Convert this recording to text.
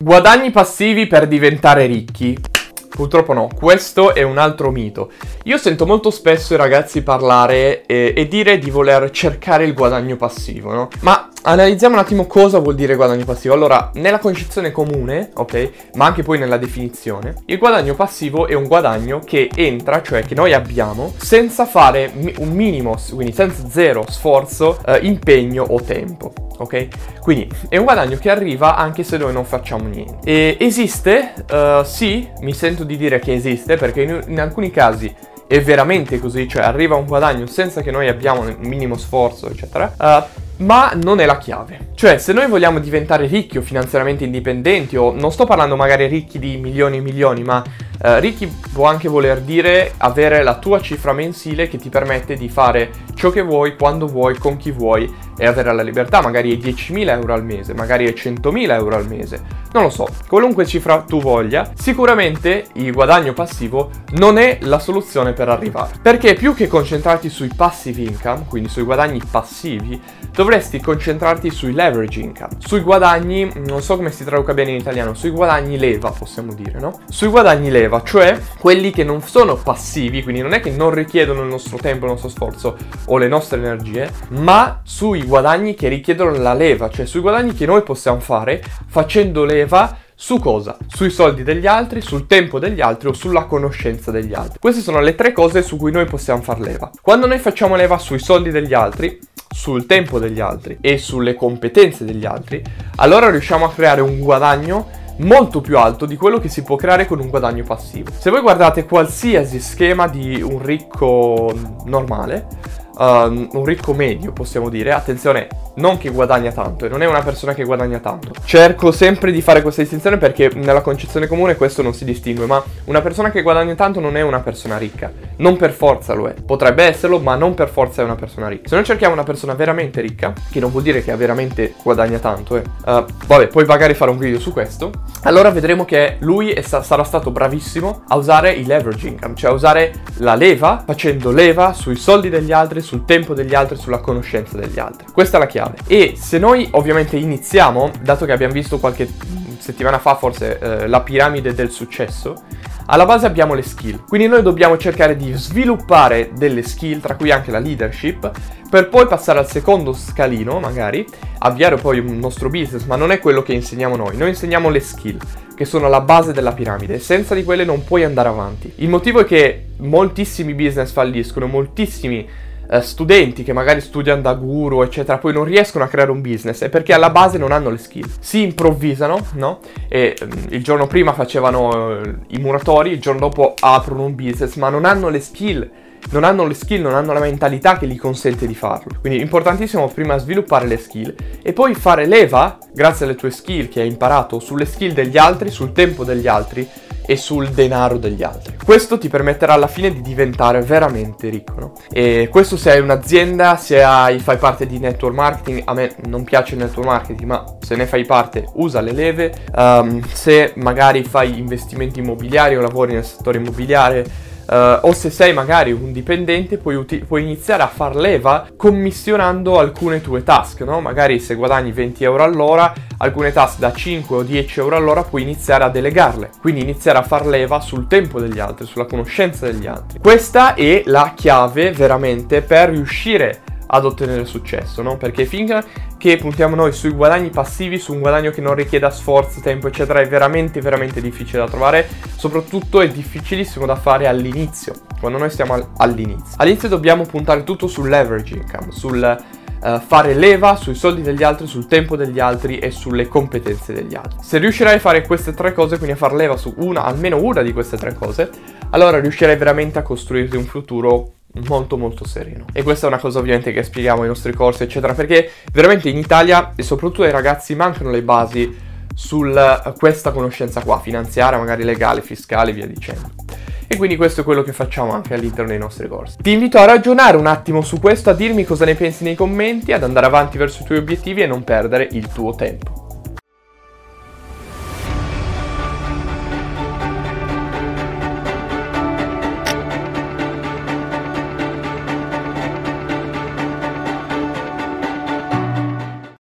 Guadagni passivi per diventare ricchi. Purtroppo no, questo è un altro mito. Io sento molto spesso i ragazzi parlare e, e, dire di voler cercare il guadagno passivo, no? Ma analizziamo un attimo cosa vuol dire guadagno passivo. Allora, nella concezione comune, ok, ma anche poi nella definizione, il guadagno passivo è un guadagno che entra, cioè che noi abbiamo, senza fare un minimo, quindi senza zero sforzo, eh, impegno o tempo ok? Quindi è un guadagno che arriva anche se noi non facciamo niente. E esiste? Uh, sì, mi sento di dire che esiste perché in, in, alcuni casi è veramente così, cioè arriva un guadagno senza che noi abbiamo un minimo sforzo, eccetera. Uh, ma non è la chiave. Cioè, se noi vogliamo diventare ricchi o finanziariamente indipendenti, o non sto parlando magari ricchi di milioni e milioni, ma Uh, ricchi può anche voler dire avere la tua cifra mensile che ti permette di fare ciò che vuoi, quando vuoi, con chi vuoi e avere la libertà, magari è 10.000 euro al mese, magari è 100.000 euro al mese, non lo so, qualunque cifra tu voglia, sicuramente il guadagno passivo non è la soluzione per arrivare. Perché più che concentrarti sui passive income, quindi sui guadagni passivi, dovresti concentrarti sui leverage income, sui guadagni, non so come si traduca bene in italiano, sui guadagni leva, possiamo dire, no? Sui guadagni leva cioè quelli che non sono passivi, quindi non è che non richiedono il nostro tempo, il nostro sforzo o le nostre energie, ma sui guadagni che richiedono la leva, cioè sui guadagni che noi possiamo fare facendo leva su cosa? Sui soldi degli altri, sul tempo degli altri o sulla conoscenza degli altri. Queste sono le tre cose su cui noi possiamo far leva. Quando noi facciamo leva sui soldi degli altri, sul tempo degli altri e sulle competenze degli altri, allora riusciamo a creare un guadagno molto più alto di quello che si può creare con un guadagno passivo. Se voi guardate qualsiasi schema di un ricco normale, um, un ricco medio possiamo dire, attenzione, non che guadagna tanto e non è una persona che guadagna tanto. Cerco sempre di fare questa distinzione perché nella concezione comune questo non si distingue, ma una persona che guadagna tanto non è una persona ricca, non per forza lo è. Potrebbe esserlo, ma non per forza è una persona ricca. Se noi cerchiamo una persona veramente ricca, che non vuol dire che veramente guadagna tanto, eh. Uh, vabbè, poi magari fare un video su questo, allora vedremo che lui sta- sarà stato bravissimo a usare il leverage income, cioè a usare la leva, facendo leva sui soldi degli altri, sul tempo degli altri, sulla conoscenza degli altri. Questa è la chiave. E se noi ovviamente iniziamo, dato che abbiamo visto qualche settimana fa forse eh, la piramide del successo, alla base abbiamo le skill. Quindi noi dobbiamo cercare di sviluppare delle skill, tra cui anche la leadership, per poi passare al secondo scalino, magari, avviare poi un nostro business, ma non è quello che insegniamo noi. Noi insegniamo le skill, che sono la base della piramide. Senza di quelle non puoi andare avanti. Il motivo è che moltissimi business falliscono, moltissimi eh, studenti che magari studiano da guru, eccetera, poi non riescono a creare un business è perché alla base non hanno le skill. Si improvvisano, no? E um, il giorno prima facevano uh, i muratori, il giorno dopo aprono un business, ma non hanno le skill non hanno le skill, non hanno la mentalità che gli consente di farlo. Quindi è importantissimo prima sviluppare le skill e poi fare leva, grazie alle tue skill che hai imparato, sulle skill degli altri, sul tempo degli altri e sul denaro degli altri. Questo ti permetterà alla fine di diventare veramente ricco, no? E questo se hai un'azienda, se hai, fai parte di network marketing, a me non piace il network marketing, ma se ne fai parte usa le leve, um, se magari fai investimenti immobiliari o lavori nel settore immobiliare, Uh, o se sei magari un dipendente puoi, uti- puoi, iniziare a far leva commissionando alcune tue task, no? Magari se guadagni 20 euro all'ora, alcune task da 5 o 10 euro all'ora puoi iniziare a delegarle, quindi iniziare a far leva sul tempo degli altri, sulla conoscenza degli altri. Questa è la chiave veramente per riuscire ad ottenere successo, no? Perché finché puntiamo noi sui guadagni passivi, su un guadagno che non richieda sforzo, tempo, eccetera, è veramente, veramente difficile da trovare. Soprattutto è difficilissimo da fare all'inizio, quando noi stiamo all'inizio. All'inizio dobbiamo puntare tutto sul leverage income, sul uh, fare leva sui soldi degli altri, sul tempo degli altri e sulle competenze degli altri. Se riuscirai a fare queste tre cose, quindi a far leva su una, almeno una di queste tre cose, allora riuscirai veramente a costruirti un futuro molto molto sereno. E questa è una cosa ovviamente che spieghiamo ai nostri corsi, eccetera, perché veramente in Italia e soprattutto ai ragazzi mancano le basi su questa conoscenza qua, finanziaria, magari legale, fiscale, via dicendo. E quindi questo è quello che facciamo anche all'interno dei nostri corsi. Ti invito a ragionare un attimo su questo, a dirmi cosa ne pensi nei commenti, ad andare avanti verso i tuoi obiettivi e non perdere il tuo tempo.